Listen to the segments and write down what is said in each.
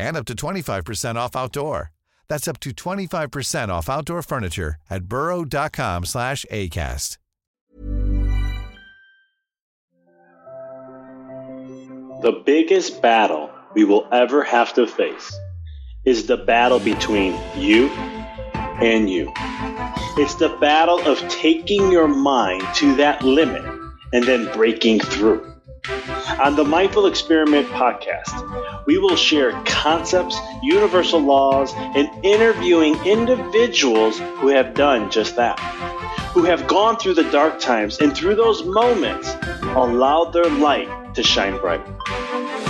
and up to 25% off outdoor. That's up to 25% off outdoor furniture at burrow.com slash ACAST. The biggest battle we will ever have to face is the battle between you and you. It's the battle of taking your mind to that limit and then breaking through. On the Mindful Experiment podcast, we will share concepts, universal laws, and interviewing individuals who have done just that, who have gone through the dark times and through those moments allowed their light to shine bright.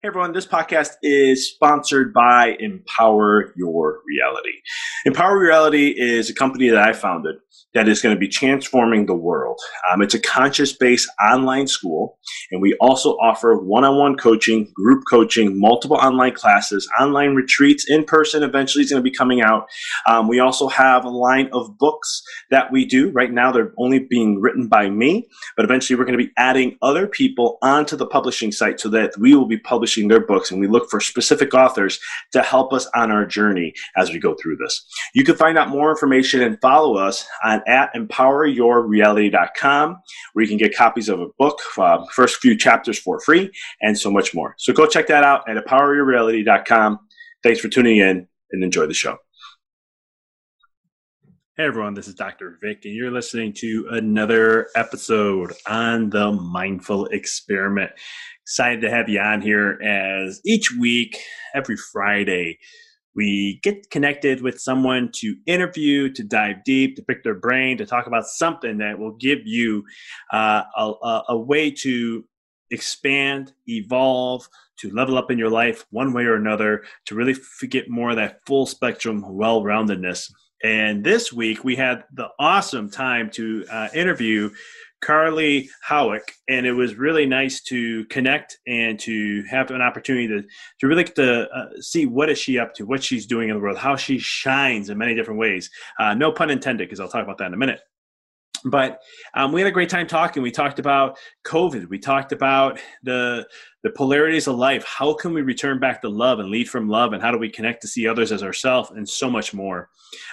Hey everyone, this podcast is sponsored by Empower Your Reality. Empower Reality is a company that I founded that is going to be transforming the world. Um, it's a conscious based online school, and we also offer one on one coaching, group coaching, multiple online classes, online retreats, in person. Eventually, it's going to be coming out. Um, we also have a line of books that we do. Right now, they're only being written by me, but eventually, we're going to be adding other people onto the publishing site so that we will be publishing their books, and we look for specific authors to help us on our journey as we go through this. You can find out more information and follow us on at empoweryourreality.com, where you can get copies of a book, uh, first few chapters for free, and so much more. So go check that out at empoweryourreality.com. Thanks for tuning in and enjoy the show. Hey everyone, this is Dr. Vic, and you're listening to another episode on the Mindful Experiment. Excited to have you on here as each week, every Friday, we get connected with someone to interview, to dive deep, to pick their brain, to talk about something that will give you uh, a, a way to expand, evolve, to level up in your life one way or another, to really get more of that full spectrum well roundedness. And this week we had the awesome time to uh, interview Carley Hauck, and it was really nice to connect and to have an opportunity to to really get to uh, see what is she up to, what she's doing in the world, how she shines in many different ways. Uh, no pun intended, because I'll talk about that in a minute. But um, we had a great time talking. We talked about COVID. We talked about the the polarities of life. How can we return back to love and lead from love? And how do we connect to see others as ourselves? And so much more.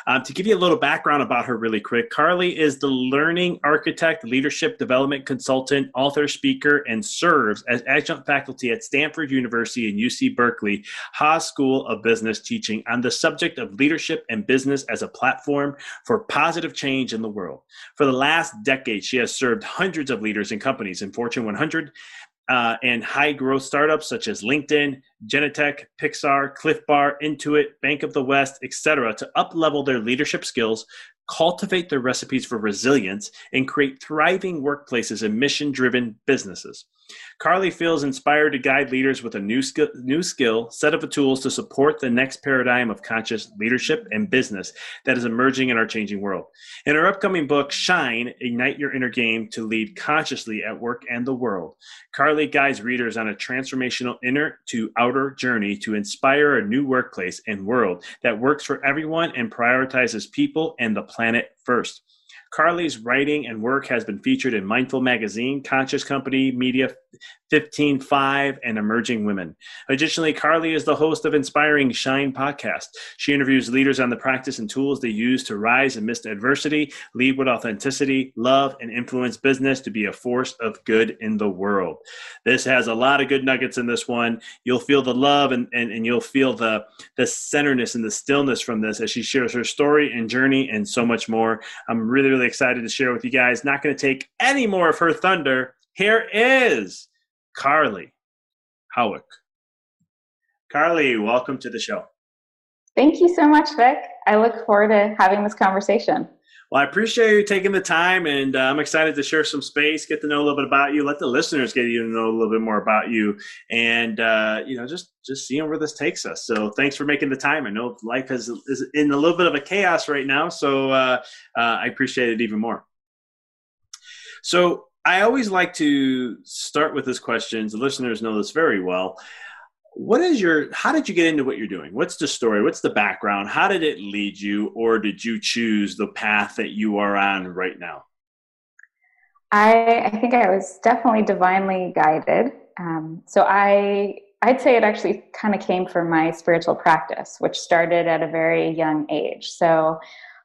Um, to give you a little background about her, really quick, Carley is the learning architect, leadership development consultant, author, speaker, and serves as adjunct faculty at Stanford University and UC Berkeley Haas School of Business, teaching on the subject of leadership and business as a platform for positive change in the world. For the last decade, she has served hundreds of leaders and companies in Fortune 100 uh, and high growth startups such as LinkedIn, Genentech, Pixar, Clif Bar, Intuit, Bank of the West, etc., to uplevel their leadership skills, cultivate their recipes for resilience, and create thriving workplaces and mission driven businesses. Carley feels inspired to guide leaders with a new skill, new skill, set of tools to support the next paradigm of conscious leadership and business that is emerging in our changing world. In her upcoming book, Shine, Ignite Your Inner Game to Lead Consciously at Work and the World, Carley guides readers on a transformational inner to outer journey to inspire a new workplace and world that works for everyone and prioritizes people and the planet first. Carley's writing and work has been featured in Mindful Magazine, Conscious Company, Media 15.5, and Emerging Women. Additionally, Carley is the host of Inspiring Shine podcast. She interviews leaders on the practice and tools they use to rise amidst adversity, lead with authenticity, love, and influence business to be a force of good in the world. This has a lot of good nuggets in this one. You'll feel the love and, and, and you'll feel the, the centeredness and the stillness from this as she shares her story and journey and so much more. I'm really, really excited to share with you guys. Not going to take any more of her thunder here is Carley Hauck. Carley, welcome to the show. Thank you so much, Vic. I look forward to having this conversation. Well, I appreciate you taking the time, and uh, I'm excited to share some space, get to know a little bit about you, let the listeners get you to know a little bit more about you, and uh, you know, just just seeing where this takes us. So, thanks for making the time. I know life is is in a little bit of a chaos right now, so uh, uh I appreciate it even more. So, I always like to start with this question. The listeners know this very well. What is your, how did you get into what you're doing? What's the story? What's the background? How did it lead you, or did you choose the path that you are on right now? I, I think I was definitely divinely guided. Um, so I, I'd say it actually kind of came from my spiritual practice, which started at a very young age. So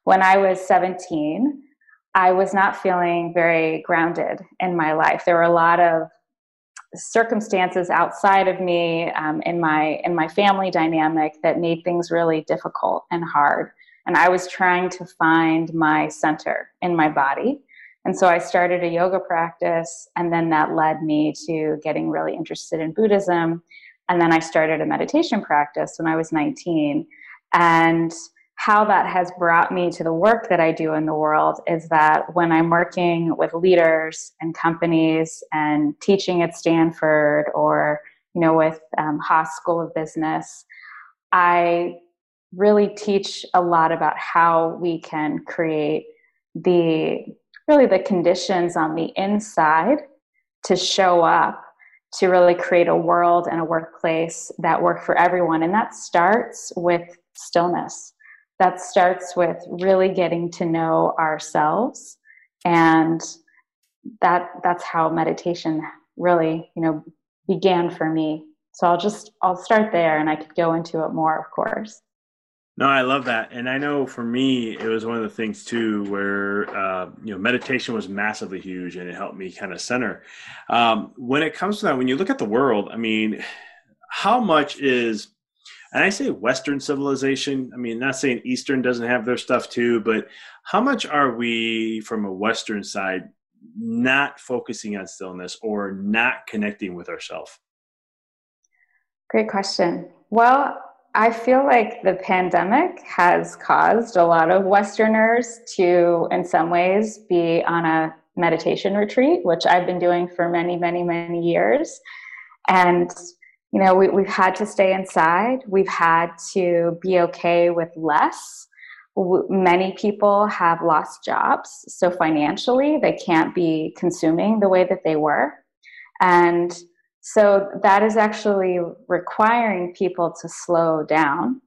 when I was 17, I was not feeling very grounded in my life. There were a lot of circumstances outside of me um, in my in my family dynamic that made things really difficult and hard. And I was trying to find my center in my body. And so I started a yoga practice, and then that led me to getting really interested in Buddhism. And then I started a meditation practice when I was 19. And how that has brought me to the work that I do in the world is that when I'm working with leaders and companies and teaching at Stanford or you know with um, Haas School of Business, I really teach a lot about how we can create the really the conditions on the inside to show up to really create a world and a workplace that work for everyone. And that starts with stillness that starts with really getting to know ourselves. And that that's how meditation really you know began for me. So i'll just i'll start there and i could go into it more of course. No i love that. And i know for me it was one of the things too where uh, you know meditation was massively huge and it helped me kind of center. Um, when it comes to that when you look at the world i mean how much is and I say Western civilization. I mean, not saying Eastern doesn't have their stuff too, but how much are we from a Western side not focusing on stillness or not connecting with ourselves? Great question. Well, I feel like the pandemic has caused a lot of Westerners to, in some ways, be on a meditation retreat, which I've been doing for many, many, many years. And you know, we, we've had to stay inside. We've had to be okay with less. Many people have lost jobs. So financially, they can't be consuming the way that they were. And so that is actually requiring people to slow down.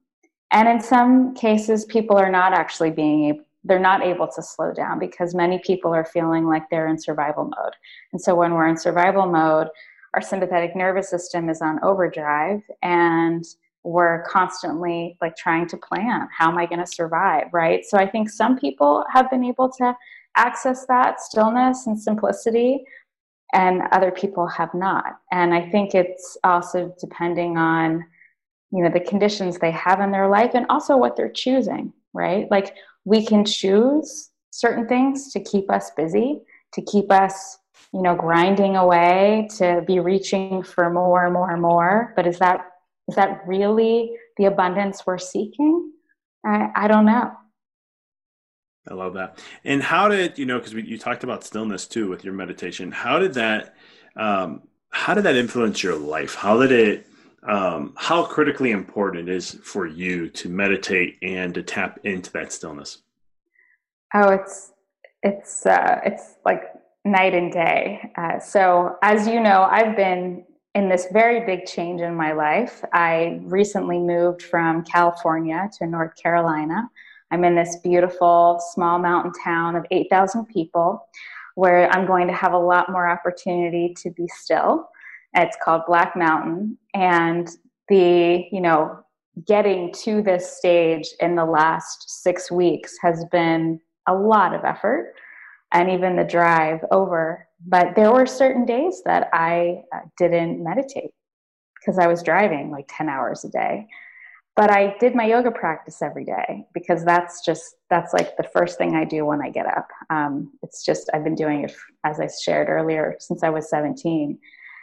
And in some cases, people are not actually being able, they're not able to slow down because many people are feeling like they're in survival mode. And so when we're in survival mode, our sympathetic nervous system is on overdrive and we're constantly like trying to plan how am i going to survive right? So i think some people have been able to access that stillness and simplicity and other people have not. And i think it's also depending on you know the conditions they have in their life and also what they're choosing right? Like we can choose certain things to keep us busy to keep us you know grinding away to be reaching for more and more and more. But is that is that really the abundance we're seeking? I, I don't know. I love that. And how did you know because you talked about stillness too with your meditation. How did that um, how did that influence your life? How did it um, how critically important it is for you to meditate and to tap into that stillness? Oh it's it's uh, it's like night and day. Uh, so, as you know, I've been in this very big change in my life. I recently moved from California to North Carolina. I'm in this beautiful small mountain town of 8,000 people where I'm going to have a lot more opportunity to be still. It's called Black Mountain. And the, you know, getting to this stage in the last six weeks has been a lot of effort and even the drive over. But there were certain days that I uh, didn't meditate because I was driving like 10 hours a day. But I did my yoga practice every day because that's just, that's like the first thing I do when I get up. Um, it's just, I've been doing it, as I shared earlier, since I was 17.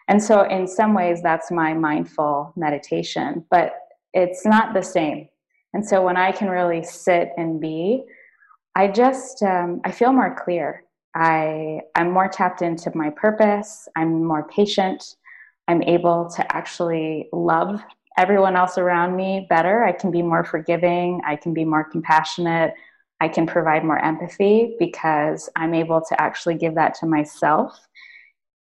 And so, in some ways, that's my mindful meditation, but it's not the same. And so, when I can really sit and be, I just um, I feel more clear. I I'm more tapped into my purpose. I'm more patient. I'm able to actually love everyone else around me better. I can be more forgiving. I can be more compassionate. I can provide more empathy because I'm able to actually give that to myself.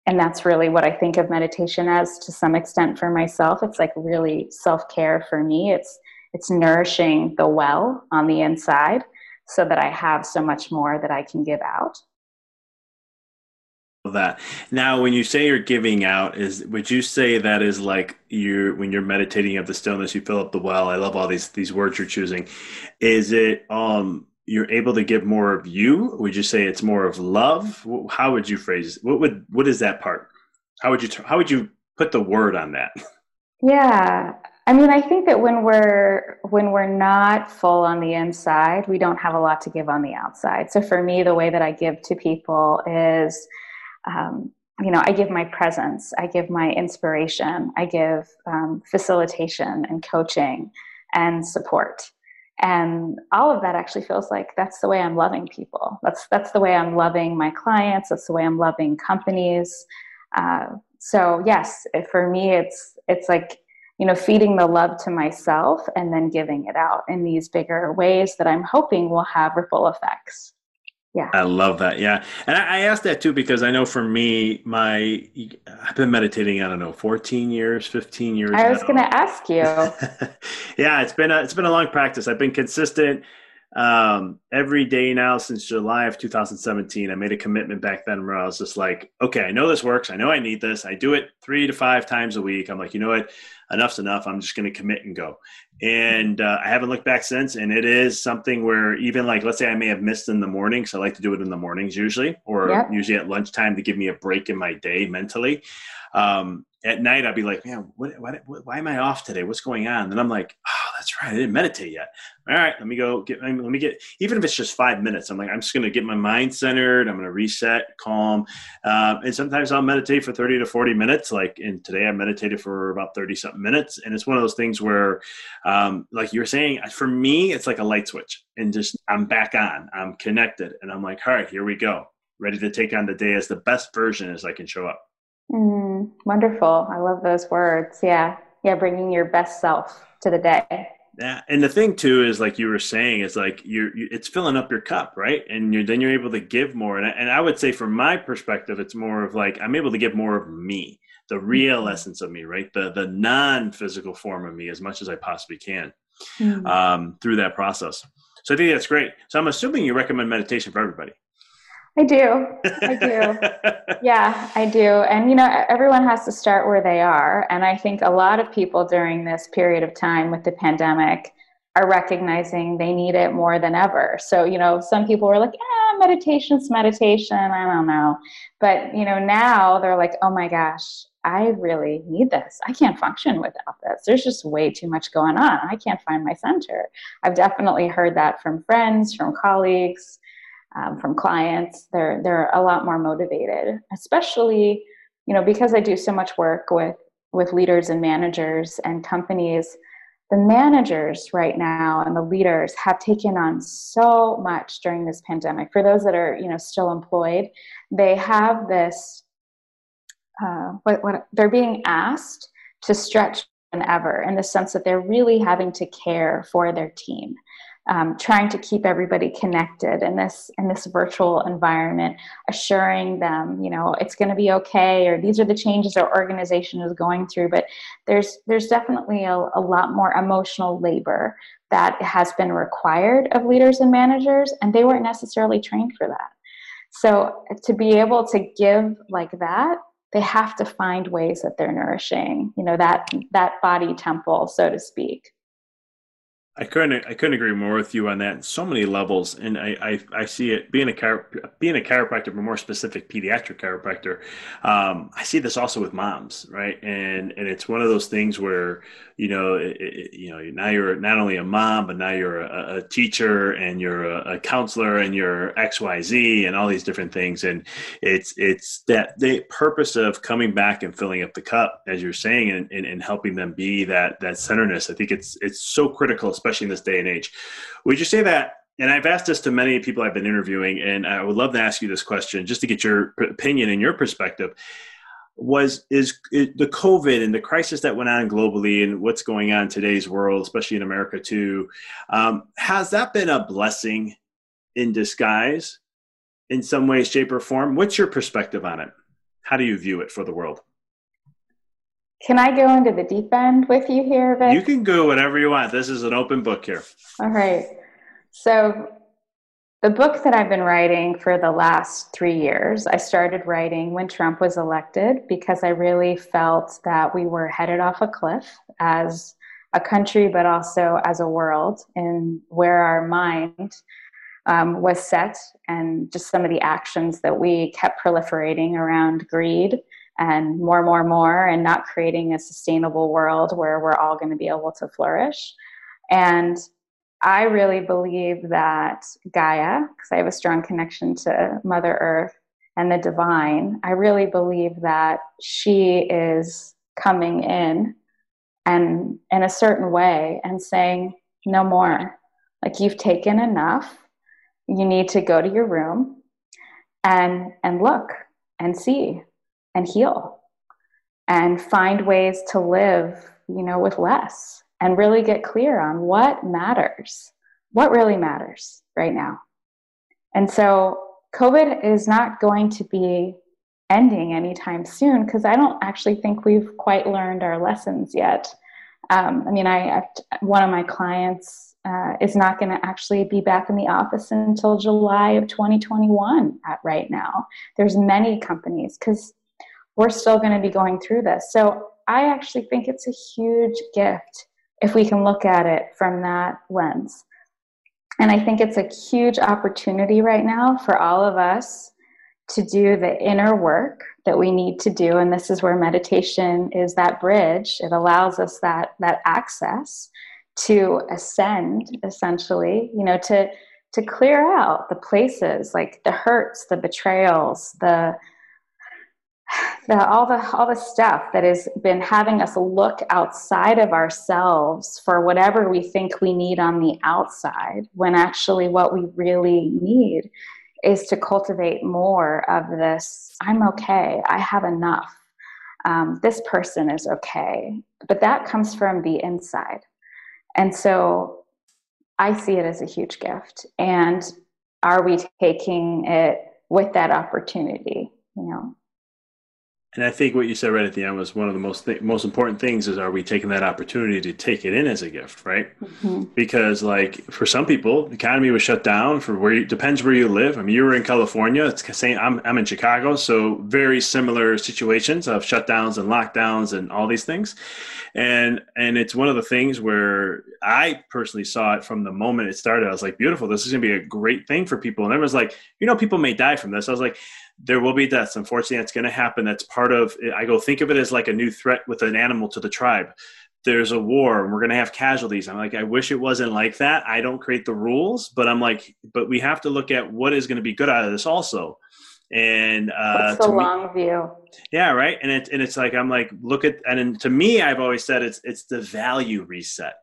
And that's really what I think of meditation as to some extent for myself. It's like really self-care for me. It's it's nourishing the well on the inside so that I have so much more that I can give out. That now, when you say you're giving out, is would you say that is like you when you're meditating of the stillness, you fill up the well? I love all these these words you're choosing. Is it um you're able to give more of you? Would you say it's more of love? How would you phrase? What would what is that part? How would you how would you put the word on that? Yeah, I mean, I think that when we're when we're not full on the inside, we don't have a lot to give on the outside. So for me, the way that I give to people is, um, you know, I give my presence, I give my inspiration, I give um, facilitation and coaching and support, and all of that actually feels like that's the way I'm loving people. That's that's the way I'm loving my clients. That's the way I'm loving companies. Uh, so yes, for me, it's it's like you know, feeding the love to myself and then giving it out in these bigger ways that I'm hoping will have ripple effects. Yeah. I love that. Yeah. And I, I asked that too because I know for me, my I've been meditating, I don't know, 14 years, 15 years. I was going to ask you. yeah, it's been a, it's been a long practice. I've been consistent um, every day now since July of 2017. I made a commitment back then where I was just like, okay, I know this works. I know I need this. I do it three to five times a week. I'm like, you know what? Enough's enough. I'm just going to commit and go. And uh, I haven't looked back since. And it is something where even like, let's say I may have missed in the morning. So I like to do it in the mornings usually, or yep. usually at lunchtime to give me a break in my day mentally. Um, at night I'd be like, man, what, what, what, why am I off today? What's going on? And I'm like, oh, that's right. I didn't meditate yet. All right, let me go get, let me get, even if it's just five minutes, I'm like, I'm just going to get my mind centered. I'm going to reset, calm. Um, and sometimes I'll meditate for 30 to 40 minutes. Like, and today I meditated for about 30 something minutes. And it's one of those things where, um, like you were saying, for me, it's like a light switch and just, I'm back on, I'm connected. And I'm like, all right, here we go. Ready to take on the day as the best version as I can show up. Mm, wonderful. I love those words. Yeah. Yeah. Bringing your best self to the day. Yeah. And the thing too is like you were saying, is like you're, you, it's filling up your cup, right? And you're, then you're able to give more. And I, and I would say from my perspective, it's more of like, I'm able to give more of me, the real mm-hmm. essence of me, right? The, the non-physical form of me as much as I possibly can mm-hmm. um, through that process. So I think that's great. So I'm assuming you recommend meditation for everybody. I do. I do. yeah, I do. And, you know, everyone has to start where they are. And I think a lot of people during this period of time with the pandemic are recognizing they need it more than ever. So, you know, some people were like, yeah, meditation's meditation. I don't know. But, you know, now they're like, oh my gosh, I really need this. I can't function without this. There's just way too much going on. I can't find my center. I've definitely heard that from friends, from colleagues, um, from clients. They're they're a lot more motivated, especially you know because I do so much work with with leaders and managers and companies. The managers right now and the leaders have taken on so much during this pandemic. For those that are you know still employed, they have this. Uh, what, what they're being asked to stretch than ever in the sense that they're really having to care for their team um, trying to keep everybody connected in this in this virtual environment assuring them you know it's going to be okay or these are the changes our organization is going through. But there's there's definitely a, a lot more emotional labor that has been required of leaders and managers and they weren't necessarily trained for that. So to be able to give like that they have to find ways that they're nourishing you know that that body temple so to speak I couldn't I couldn't agree more with you on that. So many levels, and I I, I see it being a chiro, being a chiropractor, but more specific pediatric chiropractor. Um, I see this also with moms, right? And and it's one of those things where you know it, it, you know now you're not only a mom, but now you're a, a teacher and you're a, a, counselor and you're X Y Z and all these different things. And it's it's that the purpose of coming back and filling up the cup, as you're saying, and, and, and helping them be that that centerness. I think it's it's so critical especially in this day and age. Would you say that? And I've asked this to many people I've been interviewing, and I would love to ask you this question just to get your opinion and your perspective. Was is, is the COVID and the crisis that went on globally and what's going on in today's world, especially in America too, um, has that been a blessing in disguise in some way, shape, or form? What's your perspective on it? How do you view it for the world? Can I go into the deep end with you here, Vic? You can go whatever you want. This is an open book here. All right. So, the book that I've been writing for the last three years, I started writing when Trump was elected because I really felt that we were headed off a cliff as a country, but also as a world, and where our mind um, was set, and just some of the actions that we kept proliferating around greed and more, more, more, and not creating a sustainable world where we're all going to be able to flourish. And I really believe that Gaia, because I have a strong connection to Mother Earth and the divine, I really believe that she is coming in and in a certain way and saying, no more. Like you've taken enough. You need to go to your room and and look and see and heal and find ways to live, you know, with less and really get clear on what matters, what really matters right now. And so COVID is not going to be ending anytime soon because I don't actually think we've quite learned our lessons yet. Um, I mean, I, I, one of my clients uh, is not going to actually be back in the office until July of 2021. At right now, there's many companies because we're still going to be going through this. So I actually think it's a huge gift if we can look at it from that lens. And I think it's a huge opportunity right now for all of us to do the inner work that we need to do. And this is where meditation is that bridge. It allows us that, that access to ascend, essentially, you know, to, to clear out the places like the hurts, the betrayals, the, the, all the all the stuff that has been having us look outside of ourselves for whatever we think we need on the outside when actually what we really need is to cultivate more of this i'm okay. I have enough. Um, this person is okay. But that comes from the inside. And so i see it as a huge gift. And are we taking it with that opportunity? You know And I think what you said right at the end was one of the most th- most important things is are we taking that opportunity to take it in as a gift, right? Mm-hmm. Because like for some people, the economy was shut down for where you, depends where you live. I mean, you were in California. It's saying I'm I'm in Chicago, so very similar situations of shutdowns and lockdowns and all these things. And and it's one of the things where I personally saw it from the moment it started. I was like, beautiful. This is gonna be a great thing for people. And everyone's like, you know, people may die from this. I was like there will be deaths. Unfortunately, that's going to happen. That's part of. I go think of it as like a new threat with an animal to the tribe. There's a war, and we're going to have casualties. I'm like, I wish it wasn't like that. I don't create the rules, but I'm like, but we have to look at what is going to be good out of this also. And uh, What's the long me, view? Yeah, right. And it's and it's like I'm like, look at and to me, I've always said it's it's the value reset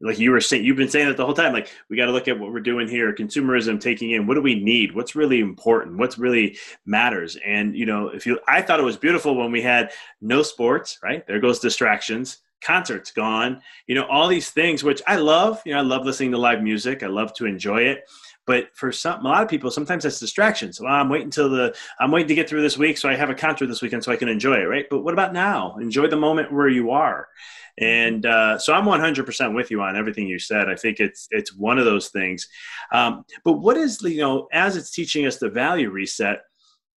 like you were saying you've been saying it the whole time like we got to look at what we're doing here consumerism taking in what do we need? What's really important? What's really matters? And you know if you i thought it was beautiful when we had no sports right? There goes distractions concerts gone you know all these things which i love you know i love listening to live music i love to enjoy it but for some a lot of people sometimes that's distraction so well, i'm waiting until the i'm waiting to get through this week so i have a concert this weekend so i can enjoy it right but what about now enjoy the moment where you are and uh, so I'm 100% with you on everything you said. I think it's it's one of those things. Um, but what is you know as it's teaching us the value reset?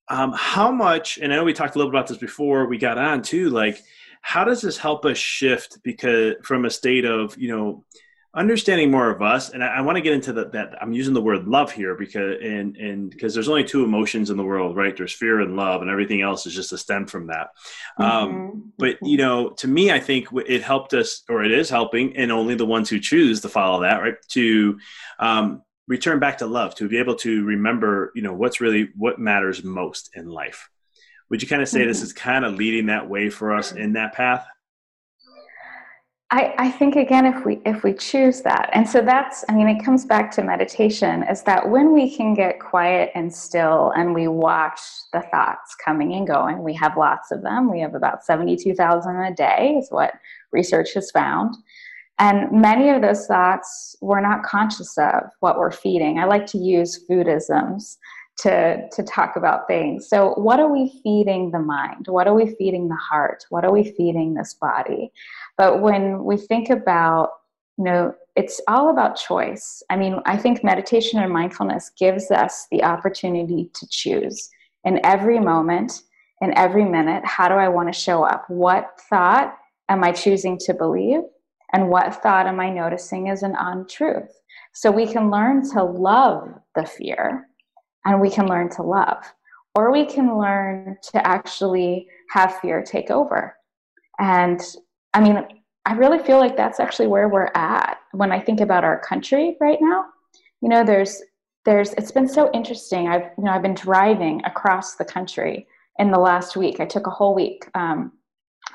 Um, how much? And I know we talked a little about this before we got on too. Like, how does this help us shift because from a state of you know understanding more of us and i, I want to get into the, that i'm using the word love here because and and because there's only two emotions in the world right? There's fear and love and everything else is just a stem from that. Um, mm-hmm. um, but you know to me i think it helped us or it is helping and only the ones who choose to follow that right? To um, return back to love to be able to remember you know what's really what matters most in life. Would you kind of say mm-hmm. this is kind of leading that way for us in that path I, I think again if we if we choose that and so that's i mean it comes back to meditation is that when we can get quiet and still and we watch the thoughts coming and going we have lots of them we have about 72000 a day is what research has found and many of those thoughts we're not conscious of what we're feeding. I like to use foodisms to to talk about things so what are we feeding the mind what are we feeding the heart what are we feeding this body but when we think about, you know, it's all about choice. I mean, I think meditation and mindfulness gives us the opportunity to choose in every moment, in every minute. How do I want to show up? What thought am I choosing to believe? And what thought am I noticing is an untruth? So we can learn to love the fear and we can learn to love. Or we can learn to actually have fear take over. And I mean, I really feel like that's actually where we're at when I think about our country right now. You know, there's there's it's been so interesting. I've you know I've been driving across the country in the last week. I took a whole week. Um,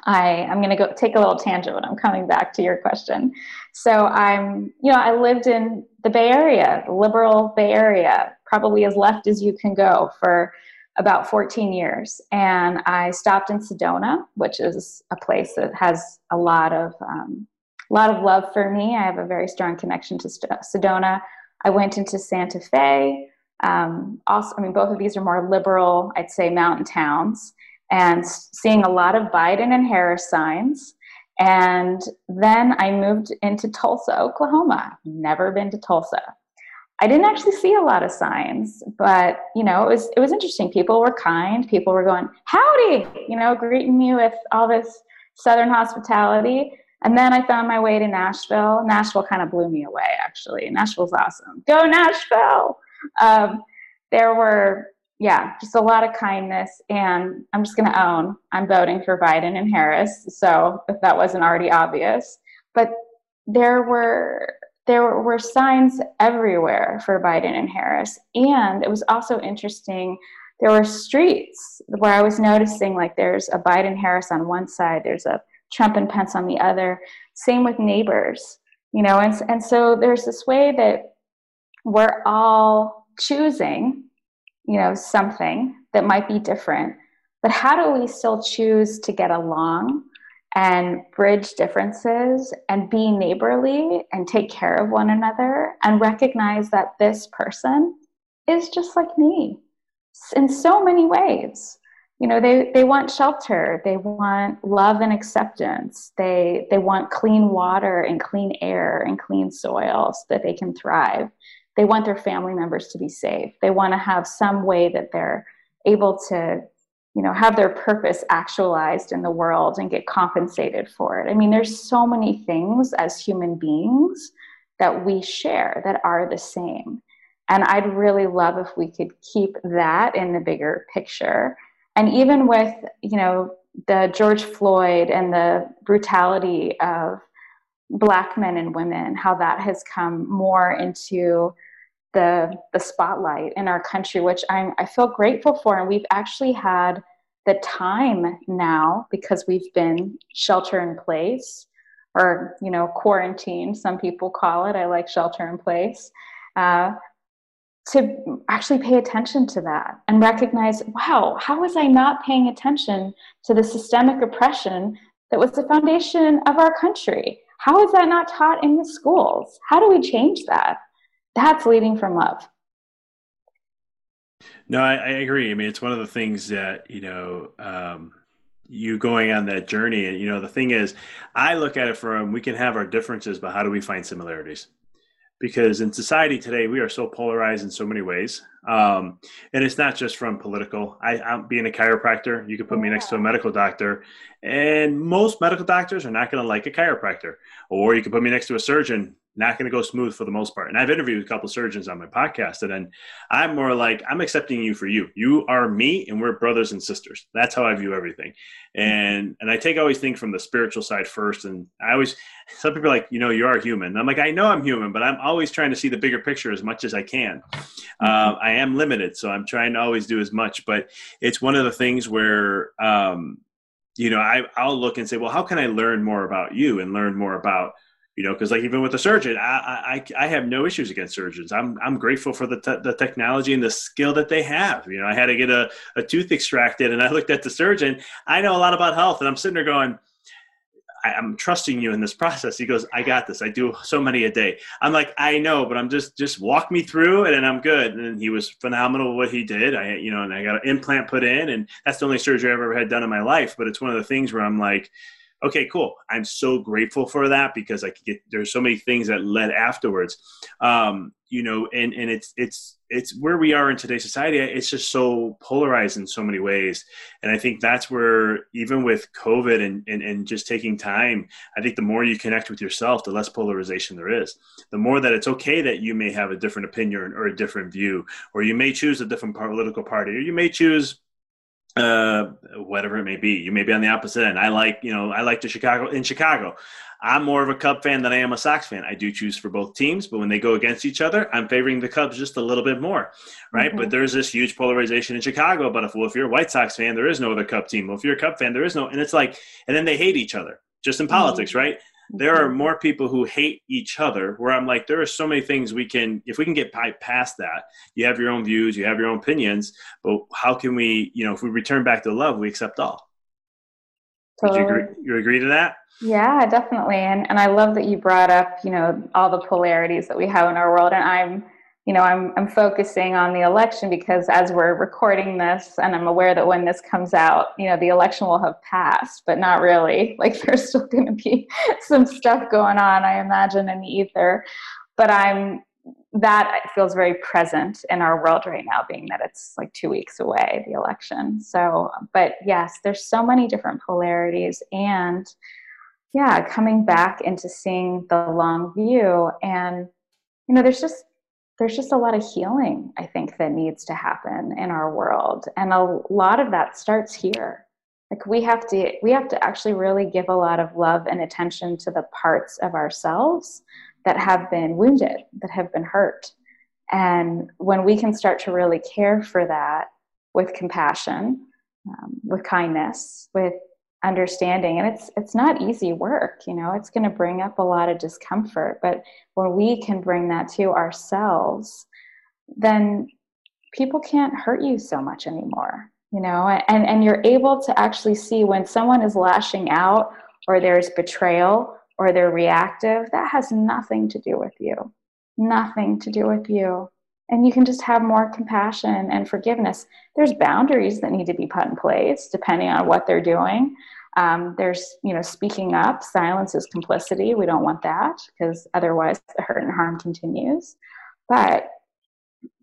I I'm going to go take a little tangent, but I'm coming back to your question. So I'm you know I lived in the Bay Area, the liberal Bay Area, probably as left as you can go for about 14 years. And I stopped in Sedona, which is a place that has a lot of um, a lot of love for me. I have a very strong connection to Sedona. I went into Santa Fe. Um, also, I mean, both of these are more liberal, I'd say, mountain towns, and seeing a lot of Biden and Harris signs. And then I moved into Tulsa, Oklahoma. Never been to Tulsa. I didn't actually see a lot of signs, but you know, it was it was interesting. People were kind. People were going, "Howdy," you know, greeting me with all this southern hospitality. And then I found my way to Nashville. Nashville kind of blew me away, actually. Nashville's awesome. Go Nashville! Um, there were, yeah, just a lot of kindness. And I'm just going to own I'm voting for Biden and Harris. So if that wasn't already obvious, but there were there were signs everywhere for Biden and Harris. And it was also interesting. There were streets where I was noticing like there's a Biden Harris on one side, there's a Trump and Pence on the other. Same with neighbors, you know, and, and so there's this way that we're all choosing, you know, something that might be different. But how do we still choose to get along and bridge differences and be neighborly and take care of one another and recognize that this person is just like me in so many ways. you know they, they want shelter. They want love and acceptance. They they want clean water and clean air and clean soil so that they can thrive. They want their family members to be safe. They want to have some way that they're able to you know have their purpose actualized in the world and get compensated for it. I mean there's so many things as human beings that we share that are the same. And i'd really love if we could keep that in the bigger picture. And even with you know the george floyd and the brutality of black men and women how that has come more into the the spotlight in our country which i'm i feel grateful for. And we've actually had the time now because we've been shelter in place or you know quarantine some people call it. I like shelter in place. Uh, to actually pay attention to that and recognize wow how was i not paying attention to the systemic oppression that was the foundation of our country? How is that not taught in the schools? How do we change that that's leading from love. No i, I agree. I mean it's one of the things that you know um, you going on that journey and you know the thing is i look at it from we can have our differences but how do we find similarities? Because in society today we are so polarized in so many ways. Um, and it's not just from political. I, am being a chiropractor. You can put me next to a medical doctor and most medical doctors are not going to like a chiropractor. Or you can put me next to a surgeon not going to go smooth for the most part. And I've interviewed a couple surgeons on my podcast, and then I'm more like, I'm accepting you for you. You are me, and we're brothers and sisters. That's how I view everything. And and I take always think from the spiritual side first. And I always, some people are like, you know, you are human. And I'm like, I know I'm human, but I'm always trying to see the bigger picture as much as I can. Uh, I am limited, so I'm trying to always do as much. But it's one of the things where, um, you know, I, I'll look and say, well, how can I learn more about you and learn more about you know because like even with a surgeon I, I i have no issues against surgeons i'm i'm grateful for the, te- the technology and the skill that they have you know i had to get a, a tooth extracted and i looked at the surgeon i know a lot about health and i'm sitting there going I'm trusting you in this process. He goes, I got this. I do so many a day. I'm like, I know, but I'm just, just walk me through it and I'm good. And he was phenomenal what he did. I, you know, and I got an implant put in and that's the only surgery I've ever had done in my life. But it's one of the things where I'm like, okay, cool. I'm so grateful for that because I could get there's so many things that led afterwards. Um, you know, and and it's it's it's where we are in today's society. It's just so polarized in so many ways, and I think that's where even with COVID and and, and just taking time, I think the more you connect with yourself, the less polarization there is. The more that it's okay that you may have a different opinion or a different view, or you may choose a different political party, or you may choose uh, whatever it may be. You may be on the opposite end. I like, you know, I like the Chicago in Chicago. I'm more of a Cub fan than I am a Sox fan. I do choose for both teams, but when they go against each other, I'm favoring the Cubs just a little bit more, right? Mm-hmm. But there's this huge polarization in Chicago. But if well, if you're a White Sox fan, there is no other Cub team. Well, if you're a Cub fan, there is no, and it's like, and then they hate each other, just in politics, mm-hmm. right? There are more people who hate each other where i'm like there are so many things we can if we can get past that you have your own views you have your own opinions but how can we you know if we return back to love we accept all totally. you agree, you agree to that yeah definitely and and i love that you brought up you know all the polarities that we have in our world and i'm you know, I'm, I'm focusing on the election because as we're recording this, and I'm aware that when this comes out, you know, the election will have passed, but not really. Like there's still going to be some stuff going on, I imagine, in the ether. But I'm that feels very present in our world right now, being that it's like two weeks away, the election. So, but yes, there's so many different polarities, and yeah, coming back into seeing the long view, and you know, there's just there's just a lot of healing i think that needs to happen in our world. And a lot of that starts here. Like we have to we have to actually really give a lot of love and attention to the parts of ourselves that have been wounded that have been hurt. And when we can start to really care for that with compassion um, with kindness with understanding and it's it's not easy work you know it's going to bring up a lot of discomfort but when we can bring that to ourselves then people can't hurt you so much anymore you know and and you're able to actually see when someone is lashing out or there's betrayal or they're reactive that has nothing to do with you nothing to do with you and you can just have more compassion and forgiveness. There's boundaries that need to be put in place depending on what they're doing. Um, there's, you know, speaking up. Silence is complicity. We don't want that because otherwise the hurt and harm continues. But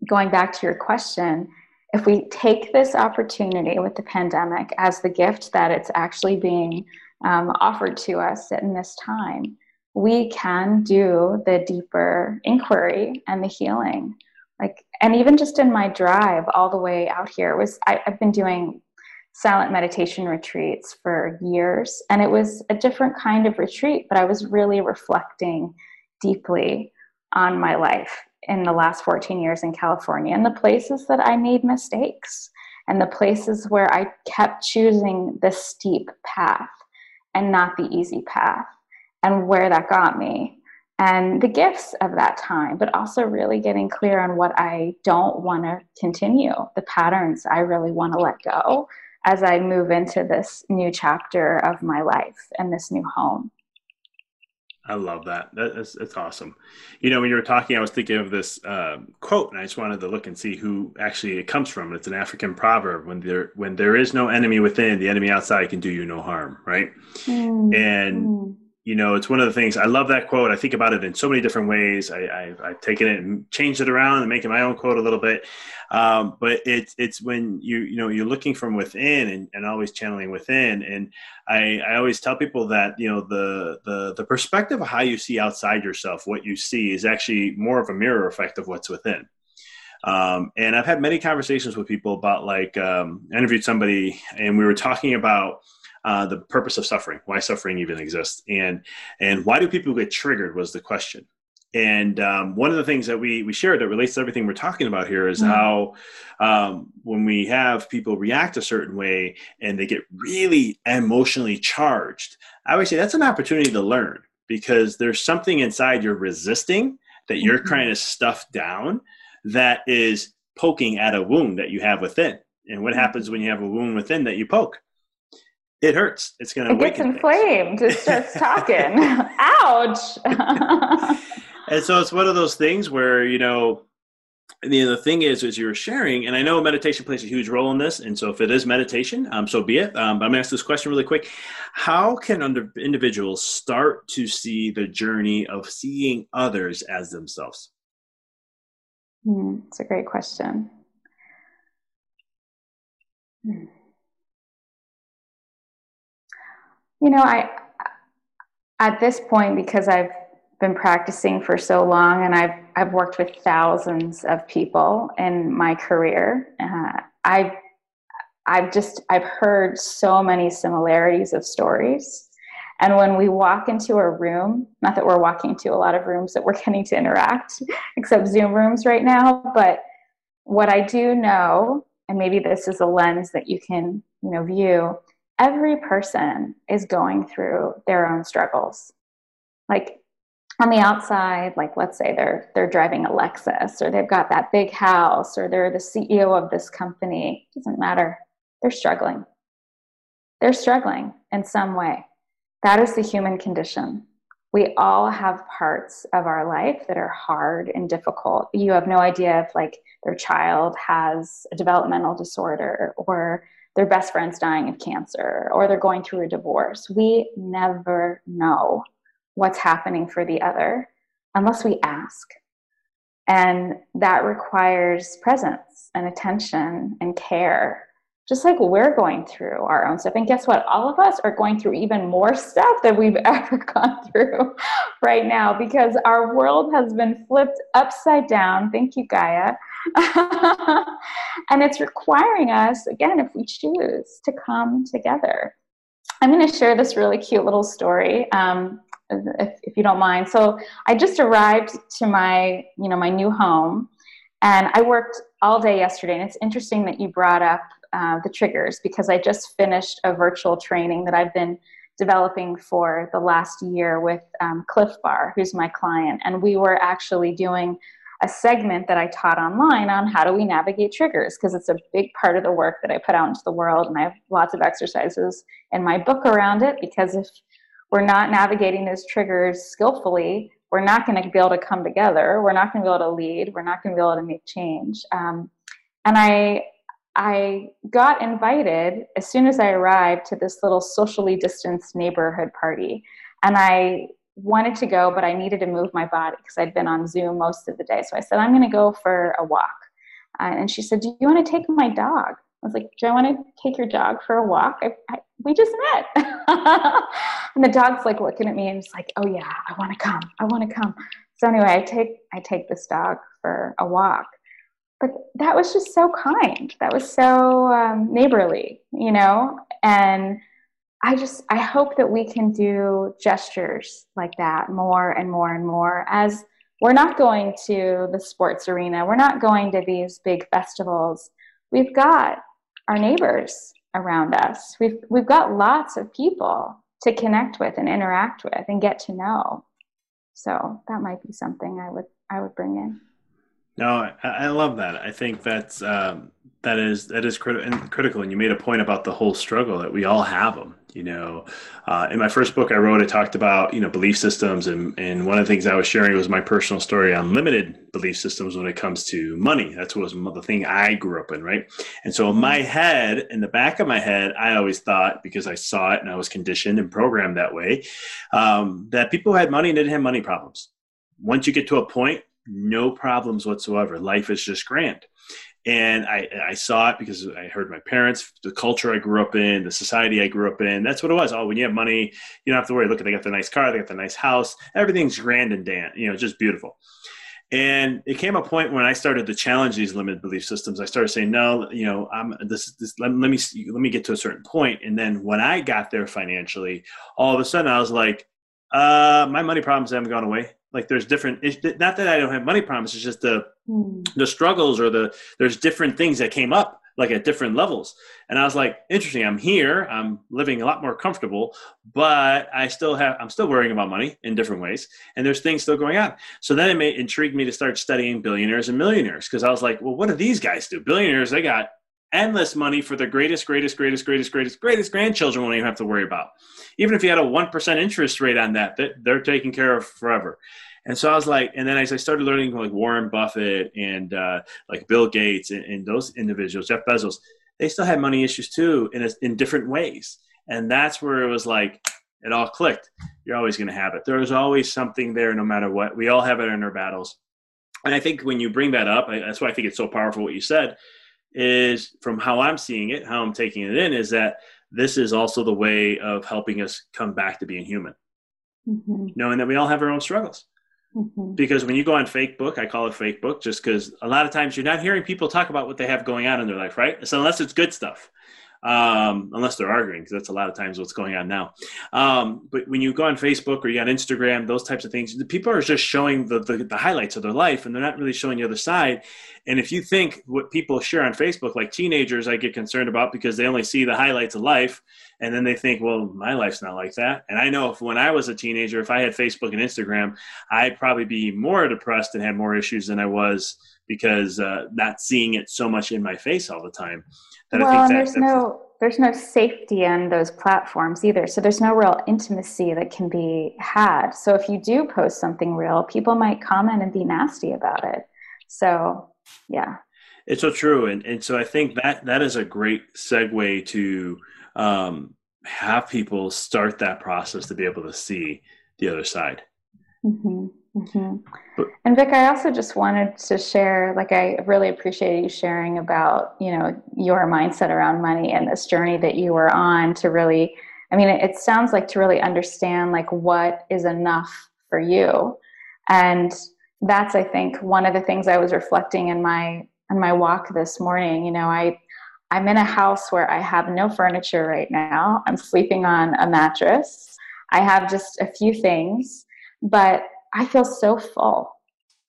going back to your question, if we take this opportunity with the pandemic as the gift that it's actually being um, offered to us in this time, we can do the deeper inquiry and the healing. Like, and even just in my drive all the way out here was I, I've been doing silent meditation retreats for years. And it was a different kind of retreat, but I was really reflecting deeply on my life in the last 14 years in California and the places that I made mistakes and the places where I kept choosing the steep path and not the easy path and where that got me and the gifts of that time, but also really getting clear on what I don't want to continue, the patterns I really want to let go as I move into this new chapter of my life and this new home. I love that. That's, that's awesome. You know, when you were talking, I was thinking of this uh, quote, and I just wanted to look and see who actually it comes from. It's an African proverb: "When there when there is no enemy within, the enemy outside can do you no harm." Right? Mm. And mm you know, it's one of the things I love that quote. I think about it in so many different ways. I, have taken it and changed it around and making my own quote a little bit. Um, but it's it's when you you know you're looking from within and, and always channeling within. And I, I always tell people that you know the the the perspective of how you see outside yourself, what you see, is actually more of a mirror effect of what's within. Um, and I've had many conversations with people about like um, I interviewed somebody and we were talking about uh, the purpose of suffering, why suffering even exists, and and why do people get triggered was the question. And um, one of the things that we we shared that relates to everything we're talking about here is mm-hmm. how um, when we have people react a certain way and they get really emotionally charged, I would say that's an opportunity to learn because there's something inside you're resisting that you're mm-hmm. trying to stuff down that is poking at a wound that you have within. And what mm-hmm. happens when you have a wound within that you poke? It hurts. It's going to. It gets inflamed. Things. It starts talking. Ouch. and so it's one of those things where you know. The, the thing is, as you were sharing, and I know meditation plays a huge role in this, and so if it is meditation, um, so be it. Um, but I'm going to ask this question really quick: How can under, individuals start to see the journey of seeing others as themselves? Mm, it's a great question. Mm. You know, I at this point because I've been practicing for so long and I've I've worked with thousands of people in my career. Uh, I've I've just I've heard so many similarities of stories. And when we walk into a room, not that we're walking to a lot of rooms that we're getting to interact, except Zoom rooms right now, but what I do know, and maybe this is a lens that you can, you know, view, every person is going through their own struggles. Like on the outside, like let's say they're they're driving a Lexus or they've got that big house or they're the CEO of this company. It doesn't matter. They're struggling. They're struggling in some way. That is the human condition. We all have parts of our life that are hard and difficult. You have no idea if like their child has a developmental disorder or their best friend's dying of cancer or they're going through a divorce. We never know what's happening for the other unless we ask. And that requires presence and attention and care, just like we're going through our own stuff. And guess what? All of us are going through even more stuff than we've ever gone through right now because our world has been flipped upside down. Thank you, Gaia and it's requiring us, again, if we choose, to come together. I'm going to share this really cute little story. Um, if, if you don't mind. So I just arrived to my, you know, my new home, and I worked all day yesterday. And it's interesting that you brought up uh, the triggers because I just finished a virtual training that I've been developing for the last year with um, Clif Bar, who's my client, and we were actually doing a segment that I taught online on how do we navigate triggers because it's a big part of the work that I put out into the world and I have lots of exercises in my book around it because if we're not navigating those triggers skillfully, we're not going to be able to come together. We're not going to be able to lead. We're not going to be able to make change. Um, and I, I got invited as soon as I arrived to this little socially distanced neighborhood party. And I wanted to go, but I needed to move my body because I'd been on Zoom most of the day. So I said, I'm going to go for a walk. Uh, and she said, Do you want to take my dog? I was like, Do I want to take your dog for a walk? I, I, we just met. and the dog's like looking at me and it's like, Oh yeah, I want to come. I want to come. So anyway, I take I take this dog for a walk. But that was just so kind. That was so um, neighborly, you know. And I just I hope that we can do gestures like that more and more and more as we're not going to the sports arena. We're not going to these big festivals. We've got our neighbors around us. We've we've got lots of people to connect with and interact with and get to know. So that might be something I would I would bring in. No, I, I love that. I think that's um, that is that is and critical. And you made a point about the whole struggle that we all have them. You know, uh, in my first book I wrote, I talked about you know belief systems, and and one of the things I was sharing was my personal story on limited belief systems when it comes to money. That's what was the thing I grew up in, right? And so in my head, in the back of my head, I always thought because I saw it and I was conditioned and programmed that way, um, that people who had money and didn't have money problems. Once you get to a point no problems whatsoever. Life is just grand. And I, I saw it because I heard my parents, the culture I grew up in, the society I grew up in. That's what it was. Oh, when you have money, you don't have to worry. Look, they got the nice car, they got the nice house. Everything's grand and dan, you know, just beautiful. And it came a point when I started to challenge these limited belief systems. I started saying, no, you know, I'm this, this let, let me, let me get to a certain point. And then when I got there financially, all of a sudden I was like, uh, my money problems haven't gone away like there's different not that i don't have money problems it's just the mm. the struggles or the there's different things that came up like at different levels. And i was like interesting i'm here i'm living a lot more comfortable but i still have i'm still worrying about money in different ways and there's things still going on. So then it may intrigue me to start studying billionaires and millionaires because i was like well what do these guys do? Billionaires they got endless money for the greatest, greatest, greatest, greatest, greatest, greatest grandchildren won't even have to worry about. Even if you had a 1% interest rate on that, that they're taken care of forever. And so I was like, and then as I started learning like Warren Buffett and uh, like Bill Gates and, and, those individuals, Jeff Bezos, they still had money issues too in, a, in different ways. And that's where it was like, it all clicked. You're always going to have it. There's always something there no matter what. We all have it in our battles. And I think when you bring that up, I, that's why I think it's so powerful what you said is from how I'm seeing it, how I'm taking it in, is that this is also the way of helping us come back to being human, mm-hmm. knowing that we all have our own struggles. Mm-hmm. Because when you go on fake book, I call it fake book just because a lot of times you're not hearing people talk about what they have going on in their life, right? So unless it's good stuff um, unless they're arguing, because that's a lot of times what's going on now. Um, but when you go on Facebook or you on Instagram, those types of things, the people are just showing the, the, the highlights of their life, and they're not really showing the other side. And if you think what people share on Facebook, like teenagers, I get concerned about because they only see the highlights of life, and then they think, well, my life's not like that. And I know if when I was a teenager, if I had Facebook and Instagram, I'd probably be more depressed and have more issues than I was because uh, not seeing it so much in my face all the time well, and there's no there's no safety on those platforms either. So there's no real intimacy that can be had. So if you do post something real, people might comment and be nasty about it. So yeah. It's so true. And and so I think that that is a great segue to um, have people start that process to be able to see the other side. Mm-hmm. Mm-hmm. And Vic, I also just wanted to share, like, I really appreciate you sharing about, you know, your mindset around money and this journey that you were on to really, I mean, it, it sounds like to really understand, like, what is enough for you. And that's, I think, one of the things I was reflecting in my, in my walk this morning. You know, I, I'm in a house where I have no furniture right now. I'm sleeping on a mattress. I have just a few things, but I feel so full.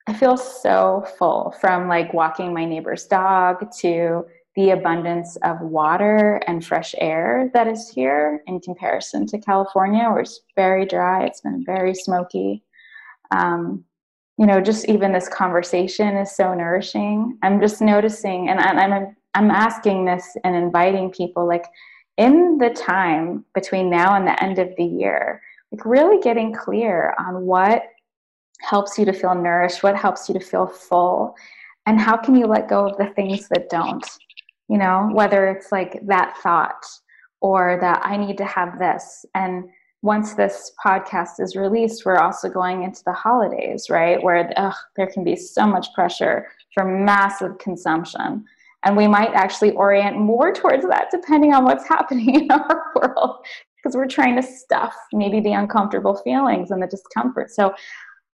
I feel so full from like walking my neighbor's dog to the abundance of water and fresh air that is here in comparison to California, where it's very dry, it's been very smoky. Um, you know, just even this conversation is so nourishing. I'm just noticing, and I'm I'm asking this and inviting people like in the time between now and the end of the year, like really getting clear on what helps you to feel nourished? What helps you to feel full? And how can you let go of the things that don't? You know, whether it's like that thought or that I need to have this. And once this podcast is released, we're also going into the holidays, right? Where ugh, there can be so much pressure for massive consumption. And we might actually orient more towards that depending on what's happening in our world because we're trying to stuff maybe the uncomfortable feelings and the discomfort. So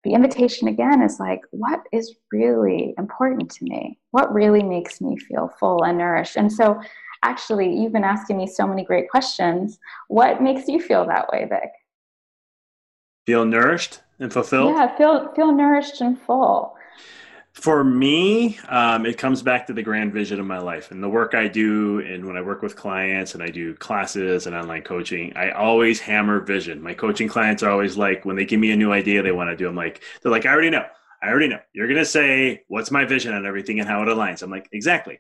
the invitation again is like, what is really important to me? What really makes me feel full and nourished? And so, actually, you've been asking me so many great questions. What makes you feel that way, Vic? Feel nourished and fulfilled? Yeah, feel, feel nourished and full. For me, um, it comes back to the grand vision of my life and the work I do. And when I work with clients and I do classes and online coaching, I always hammer vision. My coaching clients are always like, when they give me a new idea they want to do, I'm like, they're like, I already know. I already know. You're going to say, What's my vision on everything and how it aligns? I'm like, Exactly.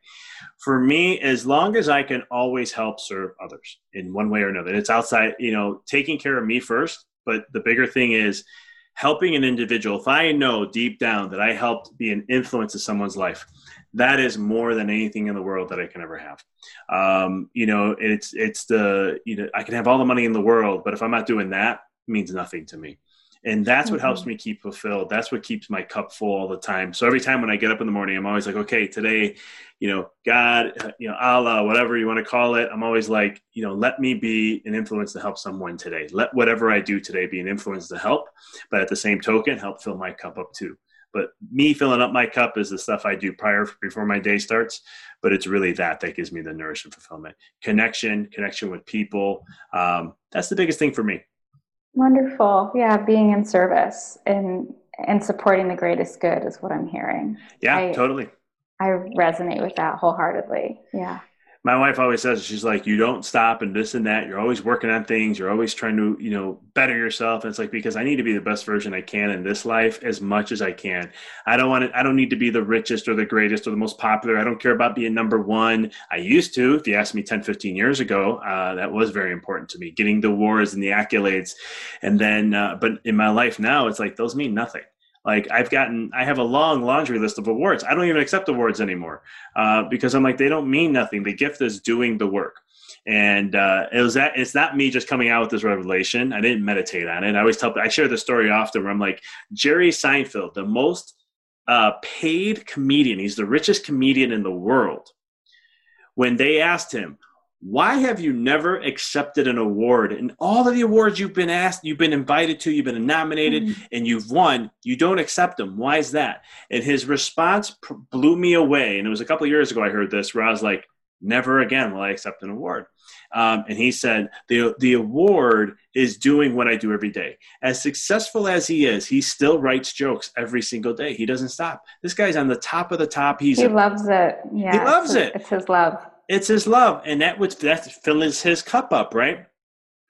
For me, as long as I can always help serve others in one way or another, it's outside, you know, taking care of me first. But the bigger thing is, helping an individual, if I know deep down that I helped be an influence in someone's life, that is more than anything in the world that I can ever have. Um, you know, it's it's the you know I can have all the money in the world, but if I'm not doing that, means nothing to me and that's what mm-hmm. helps me keep fulfilled. That's what keeps my cup full all the time. So every time when i get up in the morning i'm always like okay today you know god you know allah whatever you want to call it i'm always like you know let me be an influence to help someone today. Let whatever i do today be an influence to help but at the same token help fill my cup up too. But me filling up my cup is the stuff i do prior before my day starts but it's really that that gives me the nourishment fulfillment. Connection connection with people um, that's the biggest thing for me Wonderful. Yeah, being in service and and supporting the greatest good is what I'm hearing. Yeah, I, totally. I resonate with that wholeheartedly. Yeah my wife always says she's like you don't stop and this and that. You're always working on things. You're always trying to you know better yourself. And it's like because i need to be the best version i can in this life as much as i can. I don't want to i don't need to be the richest or the greatest or the most popular. I don't care about being number one. I used to if you asked me 10 15 years ago uh, that was very important to me getting the awards and the accolades. And then uh, but in my life now it's like those mean nothing like I've gotten, I have a long laundry list of awards. I don't even accept awards anymore uh, because I'm like they don't mean nothing. The gift is doing the work, and uh, it was that. It's not me just coming out with this revelation. I didn't meditate on it. I always tell. I share the story often where I'm like Jerry Seinfeld, the most uh, paid comedian. He's the richest comedian in the world. When they asked him, why have you never accepted an award? And all of the awards you've been asked you've been invited to you've been nominated mm-hmm. and you've won you don't accept them. Why is that? And his response blew me away. And it was a couple years ago i heard this where i was like never again will i accept an award. Um, and he said the, the award is doing what i do every day. As successful as he is he still writes jokes every single day. He doesn't stop. This guy's on the top of the top. He's he a, loves it. Yeah he loves it. it's his love it's his love, and that would that fills his cup up, right?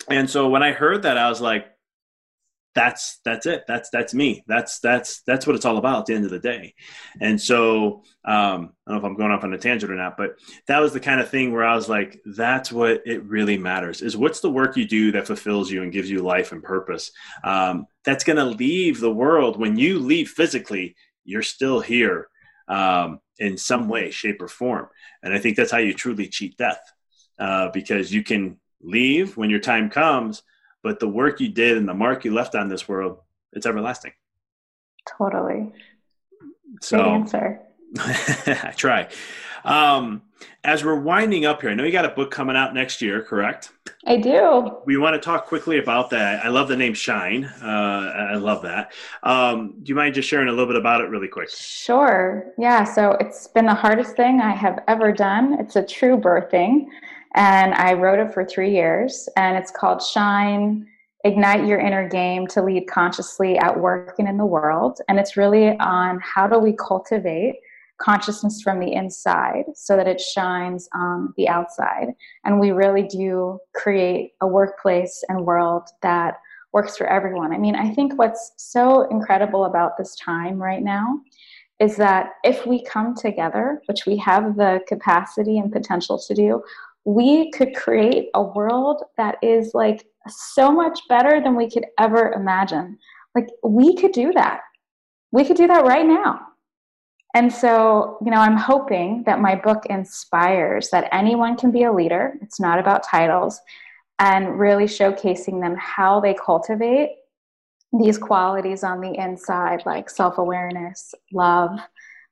And so when I heard that, I was like, that's that's it. That's that's me. That's that's that's what it's all about at the end of the day. And so um i don't know if i'm going off on a tangent or not but that was the kind of thing where i was like that's what it really matters is what's the work you do that fulfills you and gives you life and purpose? Um, that's going to leave the world. When you leave physically you're still here. Um, in some way, shape, or form. And I think that's how you truly cheat death uh, because you can leave when your time comes, but the work you did and the mark you left on this world, it's everlasting. Totally. So, Great answer. I try. Um, as we're winding up here, I know you got a book coming out next year, correct? I do. We want to talk quickly about that. I love the name Shine. Uh, I love that. Um, do you mind just sharing a little bit about it really quick? Sure. Yeah. So it's been the hardest thing I have ever done. It's a true birthing. And I wrote it for three years. And it's called Shine Ignite Your Inner Game to Lead Consciously at Work and in the World. And it's really on how do we cultivate consciousness from the inside so that it shines on the outside. And we really do create a workplace and world that works for everyone. I mean, I think what's so incredible about this time right now is that if we come together, which we have the capacity and potential to do, we could create a world that is like so much better than we could ever imagine. Like, we could do that we could do that right now. And so, you know, I'm hoping that my book inspires that anyone can be a leader. It's not about titles, and really showcasing them how they cultivate these qualities on the inside, like self awareness, love,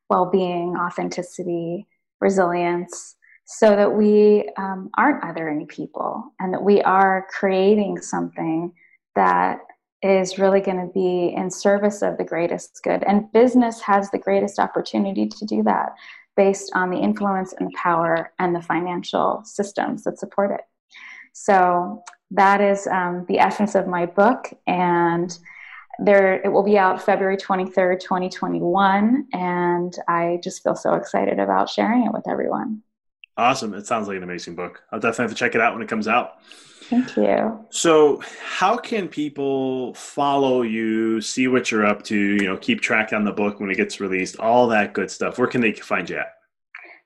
well being, authenticity, resilience, so that we um, aren't othering people and that we are creating something that is really going to be in service of the greatest good. And business has the greatest opportunity to do that based on the influence and the power and the financial systems that support it. So that is um, the essence of my book. And there it will be out February 23rd, 2021. And I just feel so excited about sharing it with everyone. Awesome. It sounds like an amazing book. I'll definitely have to check it out when it comes out. Thank you. So, how can people follow you, see what you're up to, you know, keep track on the book when it gets released, all that good stuff? Where can they find you at?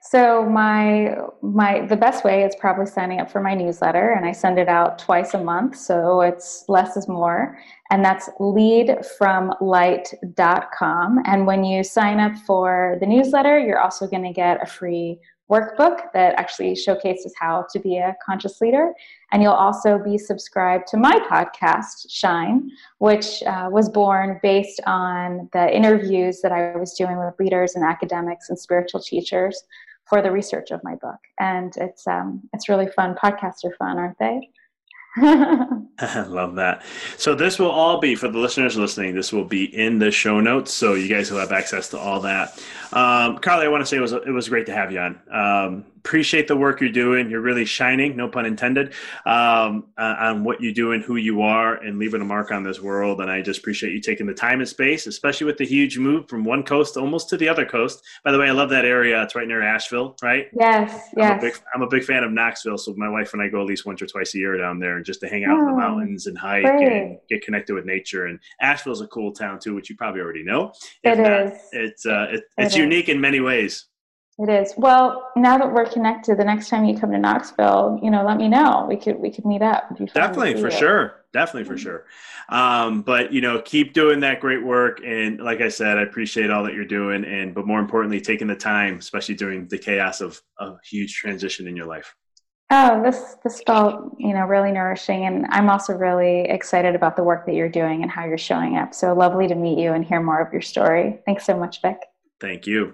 So my my the best way is probably signing up for my newsletter and I send it out twice a month so it's less is more and that's leadfromlight.com and when you sign up for the newsletter you're also going to get a free workbook that actually showcases how to be a conscious leader. And you'll also be subscribed to my podcast, Shine, which uh, was born based on the interviews that I was doing with leaders and academics and spiritual teachers for the research of my book. And it's um, it's really fun. Podcasts are fun, aren't they? I love that. So this will all be for the listeners listening. This will be in the show notes, so you guys will have access to all that. Um, Carley, I want to say it was it was great to have you on. Um, appreciate the work you're doing. You're really shining, no pun intended, um, on what you do and who you are, and leaving a mark on this world. And I just appreciate you taking the time and space, especially with the huge move from one coast almost to the other coast. By the way, I love that area. It's right near Asheville, right? Yes, yes. I'm a big, I'm a big fan of Knoxville, so my wife and I go at least once or twice a year down there, just to hang out oh, in the oh, mountains and hike great. and get connected with nature. And Asheville's a cool town too, which you probably already know. If it not, is. It's uh, it, it's it unique is. in many ways. It is. Well, now that we're connected, the next time you come to Knoxville, you know, let me know. We could we could meet up. Definitely, for you. sure. Definitely for sure. Um, but you know, keep doing that great work. And like I said, I appreciate all that you're doing. And but more importantly, taking the time, especially during the chaos of a huge transition in your life. Oh, this this felt you know really nourishing, and I'm also really excited about the work that you're doing and how you're showing up. So lovely to meet you and hear more of your story. Thanks so much, Vic. Thank you.